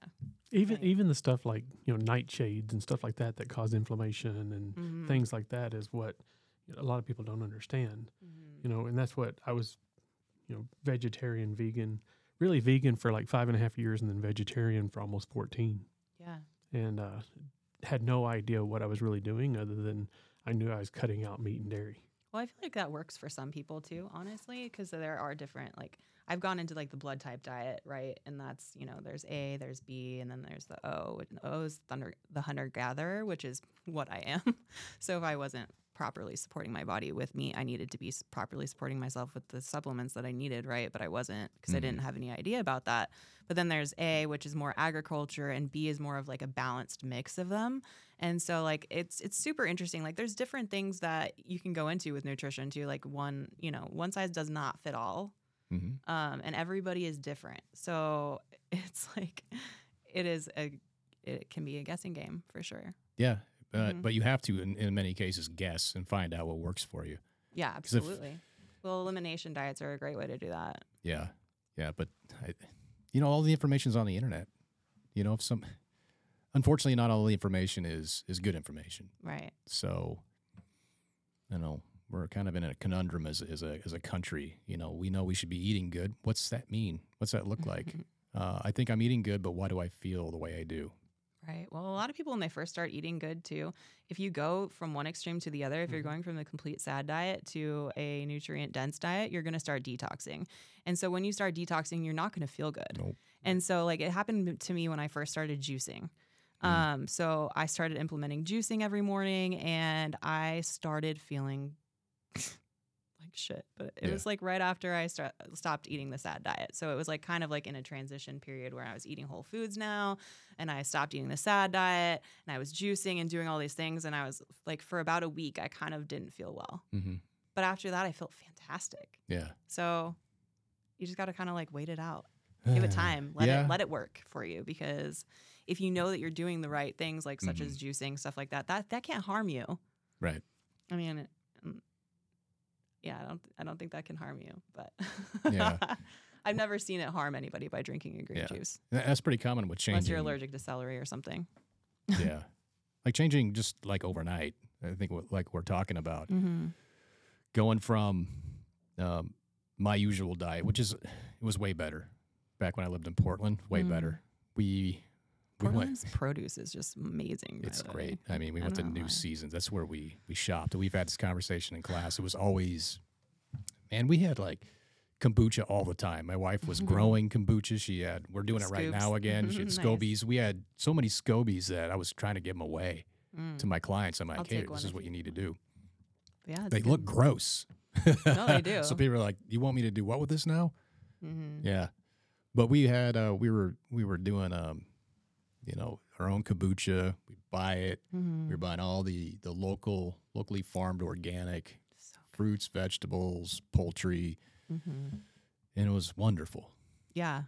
Even Right. even the stuff like you know nightshades and stuff like that that cause inflammation and Mhm. things like that is what a lot of people don't understand. Mhm. You know, and that's what I was, you know, vegetarian, vegan, really vegan for like five and a half years, and then vegetarian for almost fourteen, yeah. and uh, had no idea what I was really doing other than I knew I was cutting out meat and dairy. Well, I feel like that works for some people too, honestly, because there are different like I've gone into like the blood type diet, right? And that's you know there's A, there's B, and then there's the O. And O is thunder, the hunter gatherer, which is what I am. so if I wasn't properly supporting my body with meat, I needed to be properly supporting myself with the supplements that I needed, right? But I wasn't because I didn't have any idea about that. But then there's A, which is more agriculture, and B is more of like a balanced mix of them. And so like it's it's super interesting. Like there's different things that you can go into with nutrition too. Like one, you know, one size does not fit all. Mhm. Um, and everybody is different. So it's like it is a it can be a guessing game for sure. yeah, but Mhm. but you have to in, in many cases guess and find out what works for you. Yeah, 'Cause if- absolutely. well, elimination diets are a great way to do that. Yeah, yeah, but I, you know, all the information's on the internet. You know, if some, unfortunately, not all the information is is good information. Right. So, you know, we're kind of in a conundrum as, as a as a country. You know, we know we should be eating good. What's that mean? What's that look like? uh, I think I'm eating good, but why do I feel the way I do? Right. Well, a lot of people when they first start eating good too, if you go from one extreme to the other, if you're Mm-hmm. going from the complete sad diet to a nutrient dense diet, you're going to start detoxing. And so when you start detoxing, you're not going to feel good. Nope. And so like it happened to me when I first started juicing. Mm. Um, so I started implementing juicing every morning and I started feeling shit. But it Yeah. was like right after I sta- stopped eating the sad diet. So it was like kind of like in a transition period where I was eating whole foods now and I stopped eating the sad diet and I was juicing and doing all these things. And I was like, for about a week, I kind of didn't feel well. Mm-hmm. But after that, I felt fantastic. Yeah. So you just got to kind of like wait it out give it time let Yeah. it let it work for you because if you know that you're doing the right things like such Mm-hmm. as juicing stuff like that that that can't harm you Right. i mean it, yeah i don't i don't think that can harm you but Yeah. i've never seen it harm anybody by drinking a green Yeah. juice Th- That's pretty common with changing. unless you're allergic to celery or something yeah. Like changing just like overnight. I think what, like we're talking about mm-hmm. going from um, my usual diet, which is it was way better back when I lived in Portland. Way Mm. better. We we went. Produce is just amazing by It's the way. great. I mean, we went to don't know New why. Seasons. That's where we we shopped. We've had this conversation in class. It was always, man, we had like kombucha all the time. My wife was growing kombucha. She had. We're doing it right now again. She had Nice. scobies. We had so many scobies that I was trying to give them away Mm. to my clients. I'm like, I'll hey, take one this is if what you- need to do. yeah it's They good. look gross. No, they do. so people are like, you want me to do what with this now? Mhm. Yeah, but we had uh, we were we were doing um, you know, our own kombucha. We buy it. Mhm. We're buying all the the local, locally farmed organic So fruits, vegetables, poultry, Mhm. and it was wonderful. yeah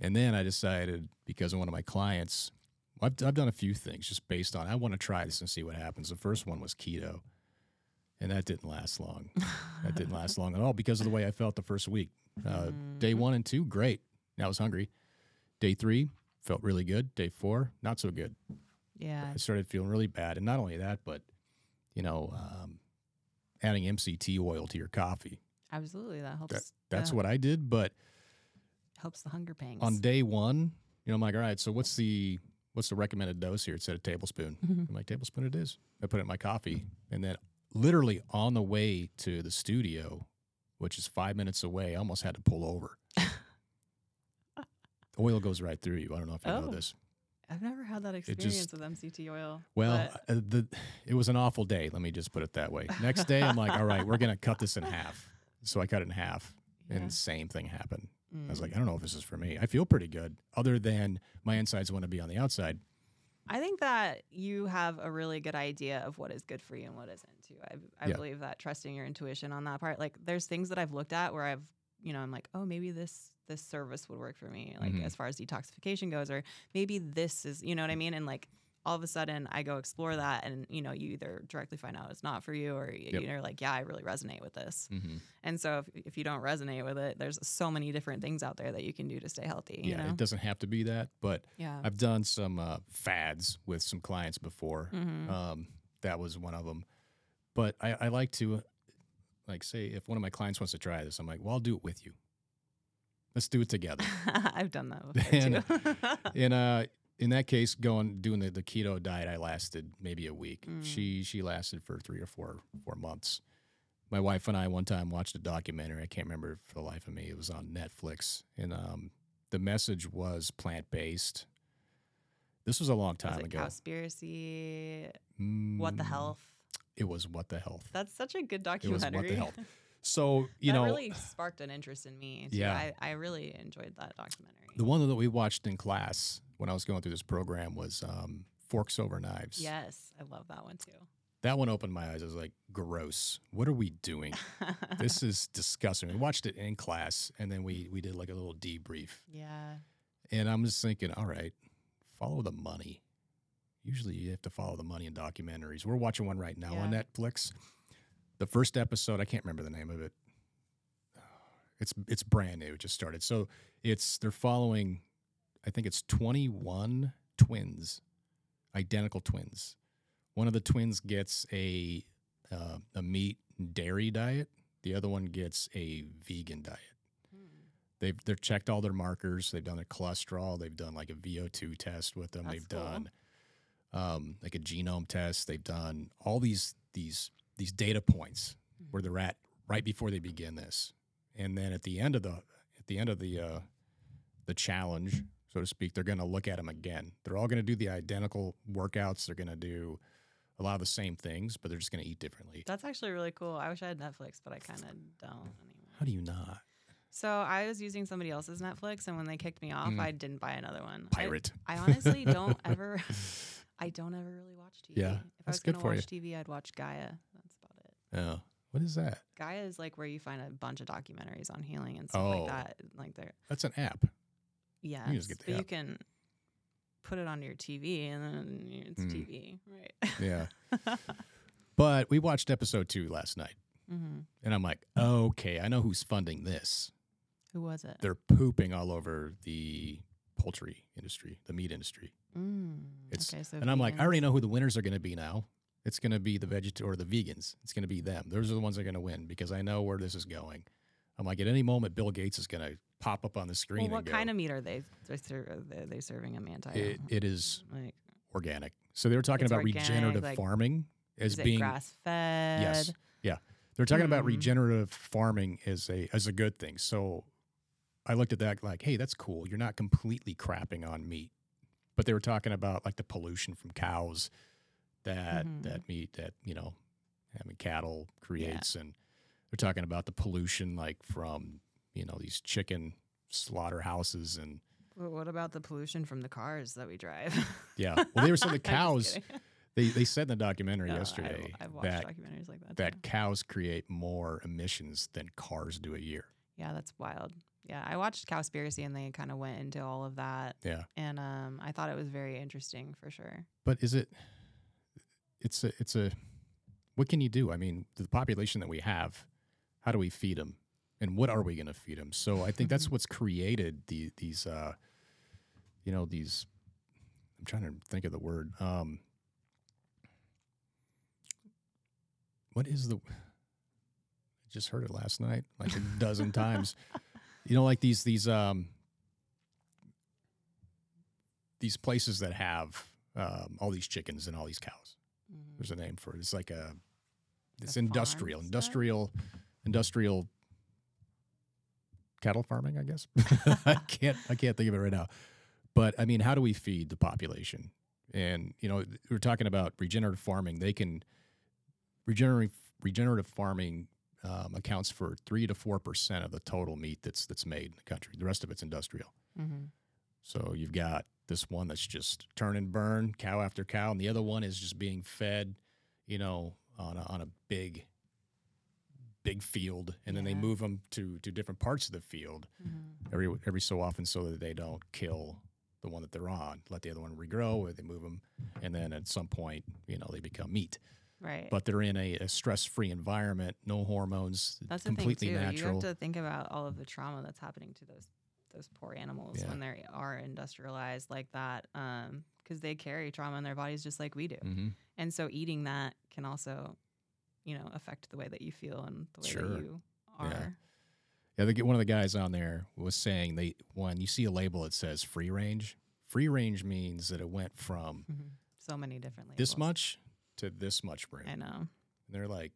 And then I decided because of one of my clients, I've, I've done a few things just based on I want to try this and see what happens. The first one was keto, and that didn't last long. that didn't last long at all because of the way I felt the first week. Uh, Day one and two, great. I was hungry. Day three, felt really good. Day four, not so good. yeah I started feeling really bad, and not only that, but you know, um, adding MCT oil to your coffee. Absolutely, that helps. That, that's yeah, what I did. But helps the hunger pangs. on day one, you know, I'm like, all right, so what's the what's the recommended dose here? It said a tablespoon. Mhm. I'm like, tablespoon it is. I put it in my coffee, and then literally on the way to the studio, which is five minutes away, I almost had to pull over. Oil goes right through you. I don't know if you know Oh. this. I've never had that just- experience with MCT oil. Well, but- uh, the it was an awful day. Let me just put it that way. Next day, I'm like, all right, we're gonna cut this in half. So I cut it in half, yeah. and same thing happened. I was Mm. like, I don't know if this is for me. I feel pretty good, other than my insides want to be on the outside. I think that you have a really good idea of what is good for you and what isn't too. I, I Yeah. believe that trusting your intuition on that part. Like there's things that I've looked at where I've, you know, I'm like, oh, maybe this this service would work for me, like Mhm. as far as detoxification goes, or maybe this is, you know what I mean? And like all of a sudden I go explore that and you know, you either directly find out it's not for you or Yep. you're like, yeah, I really resonate with this. Mm-hmm. And so if, if you don't resonate with it, there's so many different things out there that you can do to stay healthy. Yeah, you know? it doesn't have to be that, but yeah. I've done some uh, fads with some clients before. Mhm. Um, that was one of them. But I, I like to, like, say if one of my clients wants to try this, I'm like, well, I'll do it with you. Let's do it together. I've done that before And- too. in uh, in that case, going doing the, the keto diet, I lasted maybe a week. Mm. She she lasted for three or four four months. My wife and I one time watched a documentary. I can't remember for the life of me. It was on Netflix, and um, the message was plant based. This was a long Was time it ago. Cowspiracy? What the Mm, health? It was what the health. That's such a good documentary. It was what the health. So you that know, really sparked an interest in me. Yeah. I, I really enjoyed that documentary. the one that we watched in class when I was going through this program was um, Forks Over Knives. yes, I love that one too. That one opened my eyes. I was like, gross. What are we doing? this is disgusting. We watched it in class and then we we did like a little debrief. yeah. And I'm just thinking, all right, follow the money. Usually you have to follow the money in documentaries. We're watching one right now on Netflix. The first episode, I can't remember the name of it. It's it's brand new, it just started. So it's they're following I think it's 21 twins, identical twins. One of the twins gets a uh, a meat dairy diet. The other one gets a vegan diet. Hmm. They've they've checked all their markers. They've done their cholesterol. They've done like a VO2 test with them. That's they've cool. done um, like a genome test. They've done all these these these data points Hmm. where they're at right before they begin this, and then at the end of the at the end of the uh, the challenge, so to speak, they're going to look at them again. They're all going to do the identical workouts. They're going to do a lot of the same things, but they're just going to eat differently. That's actually really cool. I wish I had Netflix, but I kind of don't anymore. How do you not So I was using somebody else's Netflix, and when they kicked me off, Mm. I didn't buy another one. I- pirate? I, honestly don't ever. I don't ever really watch TV. Yeah, if I that's was good gonna for you. TV, I'd watch Gaia. That's about it. Yeah. what is that? Gaia is like where you find a bunch of documentaries on healing and stuff Oh. like that. Like they're That's an app. yeah, can just get the but you can put it on your TV and then it's Mm. TV, right? Yeah. But we watched episode two last night, hmm and I'm like, okay, I know who's funding this. Who was it? They're pooping all over the poultry industry, the meat industry. Mm, It's- okay, so And I'm like, I already know who the winners are going to be now. It's going to be the veget or the vegans. It's going to be them. Those are the ones that are going to win because I know where this is going. I'm like, at any moment, Bill Gates is going to pop up on the screen. Well, what and go, kind of meat are they? They're, they serving them anti? It, it is like organic. So they were talking about organic, regenerative like, farming as being grass fed? Yes. yeah. They're talking about Hmm. regenerative farming as a as a good thing. So I looked at that like, hey, that's cool. You're not completely crapping on meat. But they were talking about like the pollution from cows that Mhm. that meat that, you know, having cattle creates and they're talking about the pollution like from, you know, these chicken slaughterhouses and Well, what about the pollution from the cars that we drive? yeah. Well they were saying the cows they, they said in the documentary No, I've- yesterday I've, watched that documentaries like that. that cows create more emissions than cars do a year. Yeah, that's wild. Yeah, I watched Cowspiracy and they kind of went into all of that, Yeah. and um, I thought it was very interesting for sure. But is it? It's a. It's a. What can you do? I mean, the population that we have, how do we feed them, and what are we going to feed them? So I think that's what's created the these. Uh, you know these. I'm trying to think of the word. Um, what is the? I just heard it last night, like a dozen times. You know, like these these um these places that have um, all these chickens and all these cows. Mhm. There's a name for it. It's like a it's industrial, industrial, industrial cattle farming. I guess I can't I can't think of it right now. But I mean, how do we feed the population? And you know, we're talking about regenerative farming. They can regenerative regenerative farming um, accounts for three to four percent of the total meat that's that's made in the country. The rest of it's industrial. Mhm. So you've got this one that's just turn and burn, cow after cow, and the other one is just being fed, you know, on a, on a big, big field, and then they move them to to different parts of the field Mhm. every every so often, so that they don't kill the one that they're on. Let the other one regrow, or they move them, and then at some point, you know, they become meat. Right. But they're in a, a stress-free environment, no hormones, That's completely the thing too. natural. You have to think about all of the trauma that's happening to those those poor animals Yeah. when they are industrialized like that, because they carry trauma in their bodies just like we do. hmm And so eating that can also, you know, affect the way that you feel and the way Sure. that you are. Yeah, get one of the guys on there was saying they when you see a label that says free range, free range means that it went from Mhm. So many different labels. this much to this much room. I know. And they're like,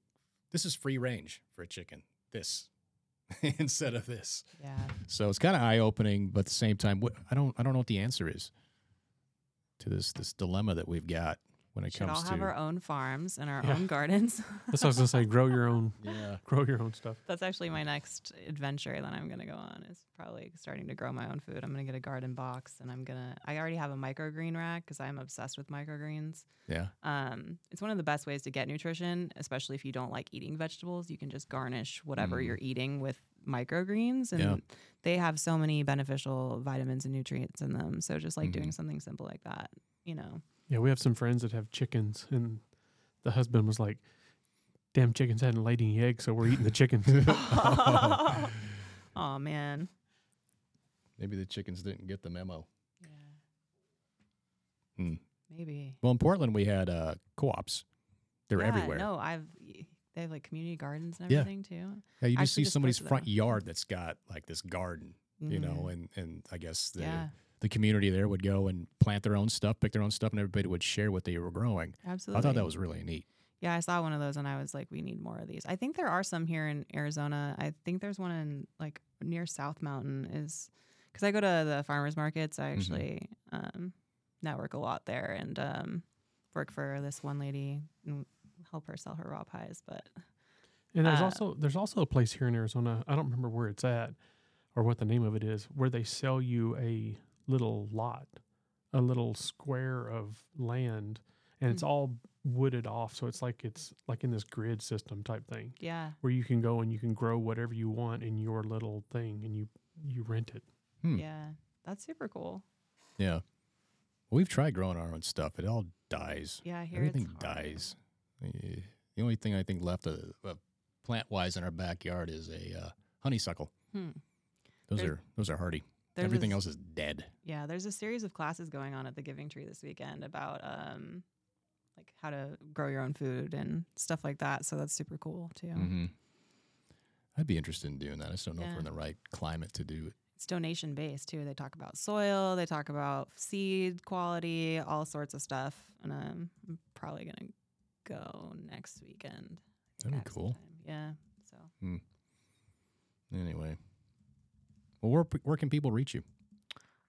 this is free range for a chicken. This instead of this. Yeah. So it's kind of eye opening, but at the same time, what I don't I don't know what the answer is to this this dilemma that we've got when it Should all comes have to our own farms and our Yeah. own gardens. That's what I was gonna say. Grow your own, yeah. grow your own stuff. That's actually my next adventure that I'm gonna go on. Is probably starting to grow my own food. I'm gonna get a garden box, and I'm gonna. I already have a microgreen rack because I'm obsessed with microgreens. Yeah. Um, it's one of the best ways to get nutrition, especially if you don't like eating vegetables. You can just garnish whatever Mm. you're eating with microgreens, and Yeah. they have so many beneficial vitamins and nutrients in them. So just like doing Mhm. something simple like that, you know. Yeah, we have some friends that have chickens, and the husband was like, "Damn, chickens hadn't laid any eggs, so we're eating the chickens." oh man. Maybe the chickens didn't get the memo. Yeah. Hmm. Maybe. Well, in Portland, we had uh, co-ops. They're Yeah, everywhere. No, I've. They have like community gardens and Yeah. everything too. Yeah, you just actually see just somebody's front yard that's got like this garden, you know, Mhm. and and I guess the yeah, the community there would go and plant their own stuff, pick their own stuff, and everybody would share what they were growing. absolutely. I thought that was really neat. Yeah, I saw one of those and I was like, we need more of these. I think there are some here in Arizona. I think there's one in like near South Mountain is because I go to the farmers markets. I Mhm. actually um, network a lot there and um, work for this one lady and help her sell her raw pies. But And there's Uh, also there's also a place here in Arizona. I don't remember where it's at or what the name of it is, where they sell you a little lot, a little square of land, and it's Mm. all wooded off. So it's like it's like in this grid system type thing yeah, where you can go and you can grow whatever you want in your little thing, and you you rent it. Hmm. yeah, that's super cool. Yeah. We've tried growing our own stuff. It all dies. Yeah, I hear Everything it's dies. Eh, The only thing I think left uh, uh, plant wise in our backyard is a uh, honeysuckle. Hmm. Those There's- are those are hardy. There's Everything this- else is dead. Yeah, there's a series of classes going on at the Giving Tree this weekend about um like how to grow your own food and stuff like that. So that's super cool too. Mm-hmm. I'd be interested in doing that. I just don't know if we're in the right climate to do it. It's donation based too. They talk about soil, they talk about seed quality, all sorts of stuff. And um, I'm probably gonna go next weekend. That'd be cool. Yeah. So Anyway. Well, where, where can people reach you?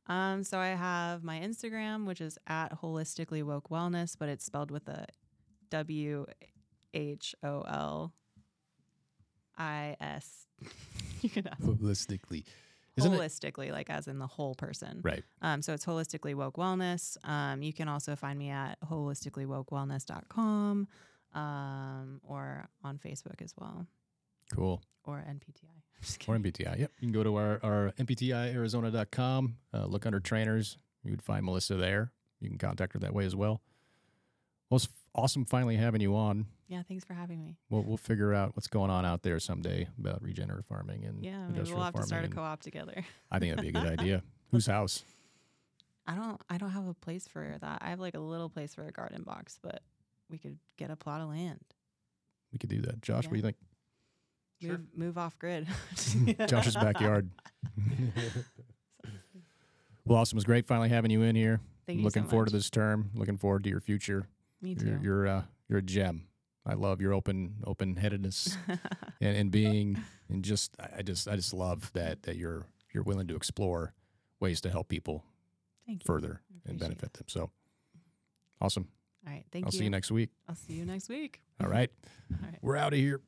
um so I have my Instagram, which is at wholeistically woke wellness, but it's spelled with a W H O L I S. You can ask Holistically. Isn't it? holistically, like as in the whole person. Right. Um, so it's wholeistically woke wellness. Um, you can also find me at wholeisticallywokewellness.com um, or on Facebook as well Cool. or NPTI. Or. NPTI. Yep. You can go to our, our NPTIArizona.com, uh, look under trainers. You would find Melissa there. You can contact her that way as well. Well, it's awesome finally having you on. Yeah, thanks for having me. We'll, we'll figure out what's going on out there someday about regenerative farming and Yeah, maybe industrial we'll have to start a co-op together. I think that'd be a good idea. Whose house? I don't I don't have a place for that. I have like a little place for a garden box, but we could get a plot of land. we could do that. Josh, what do you think? Move, move off grid. Josh's backyard. well, awesome. It was great finally having you in here. Thank you Looking so forward much. to this term. Looking forward to your future. Me too. You're you're, uh, you're a gem. I love your open open headedness and, and being and just I just I just love that that you're you're willing to explore ways to help people Thank further and benefit them. So awesome. All right. Thank you. I'll see you next week. I'll see you next week. All right. All right. We're out of here.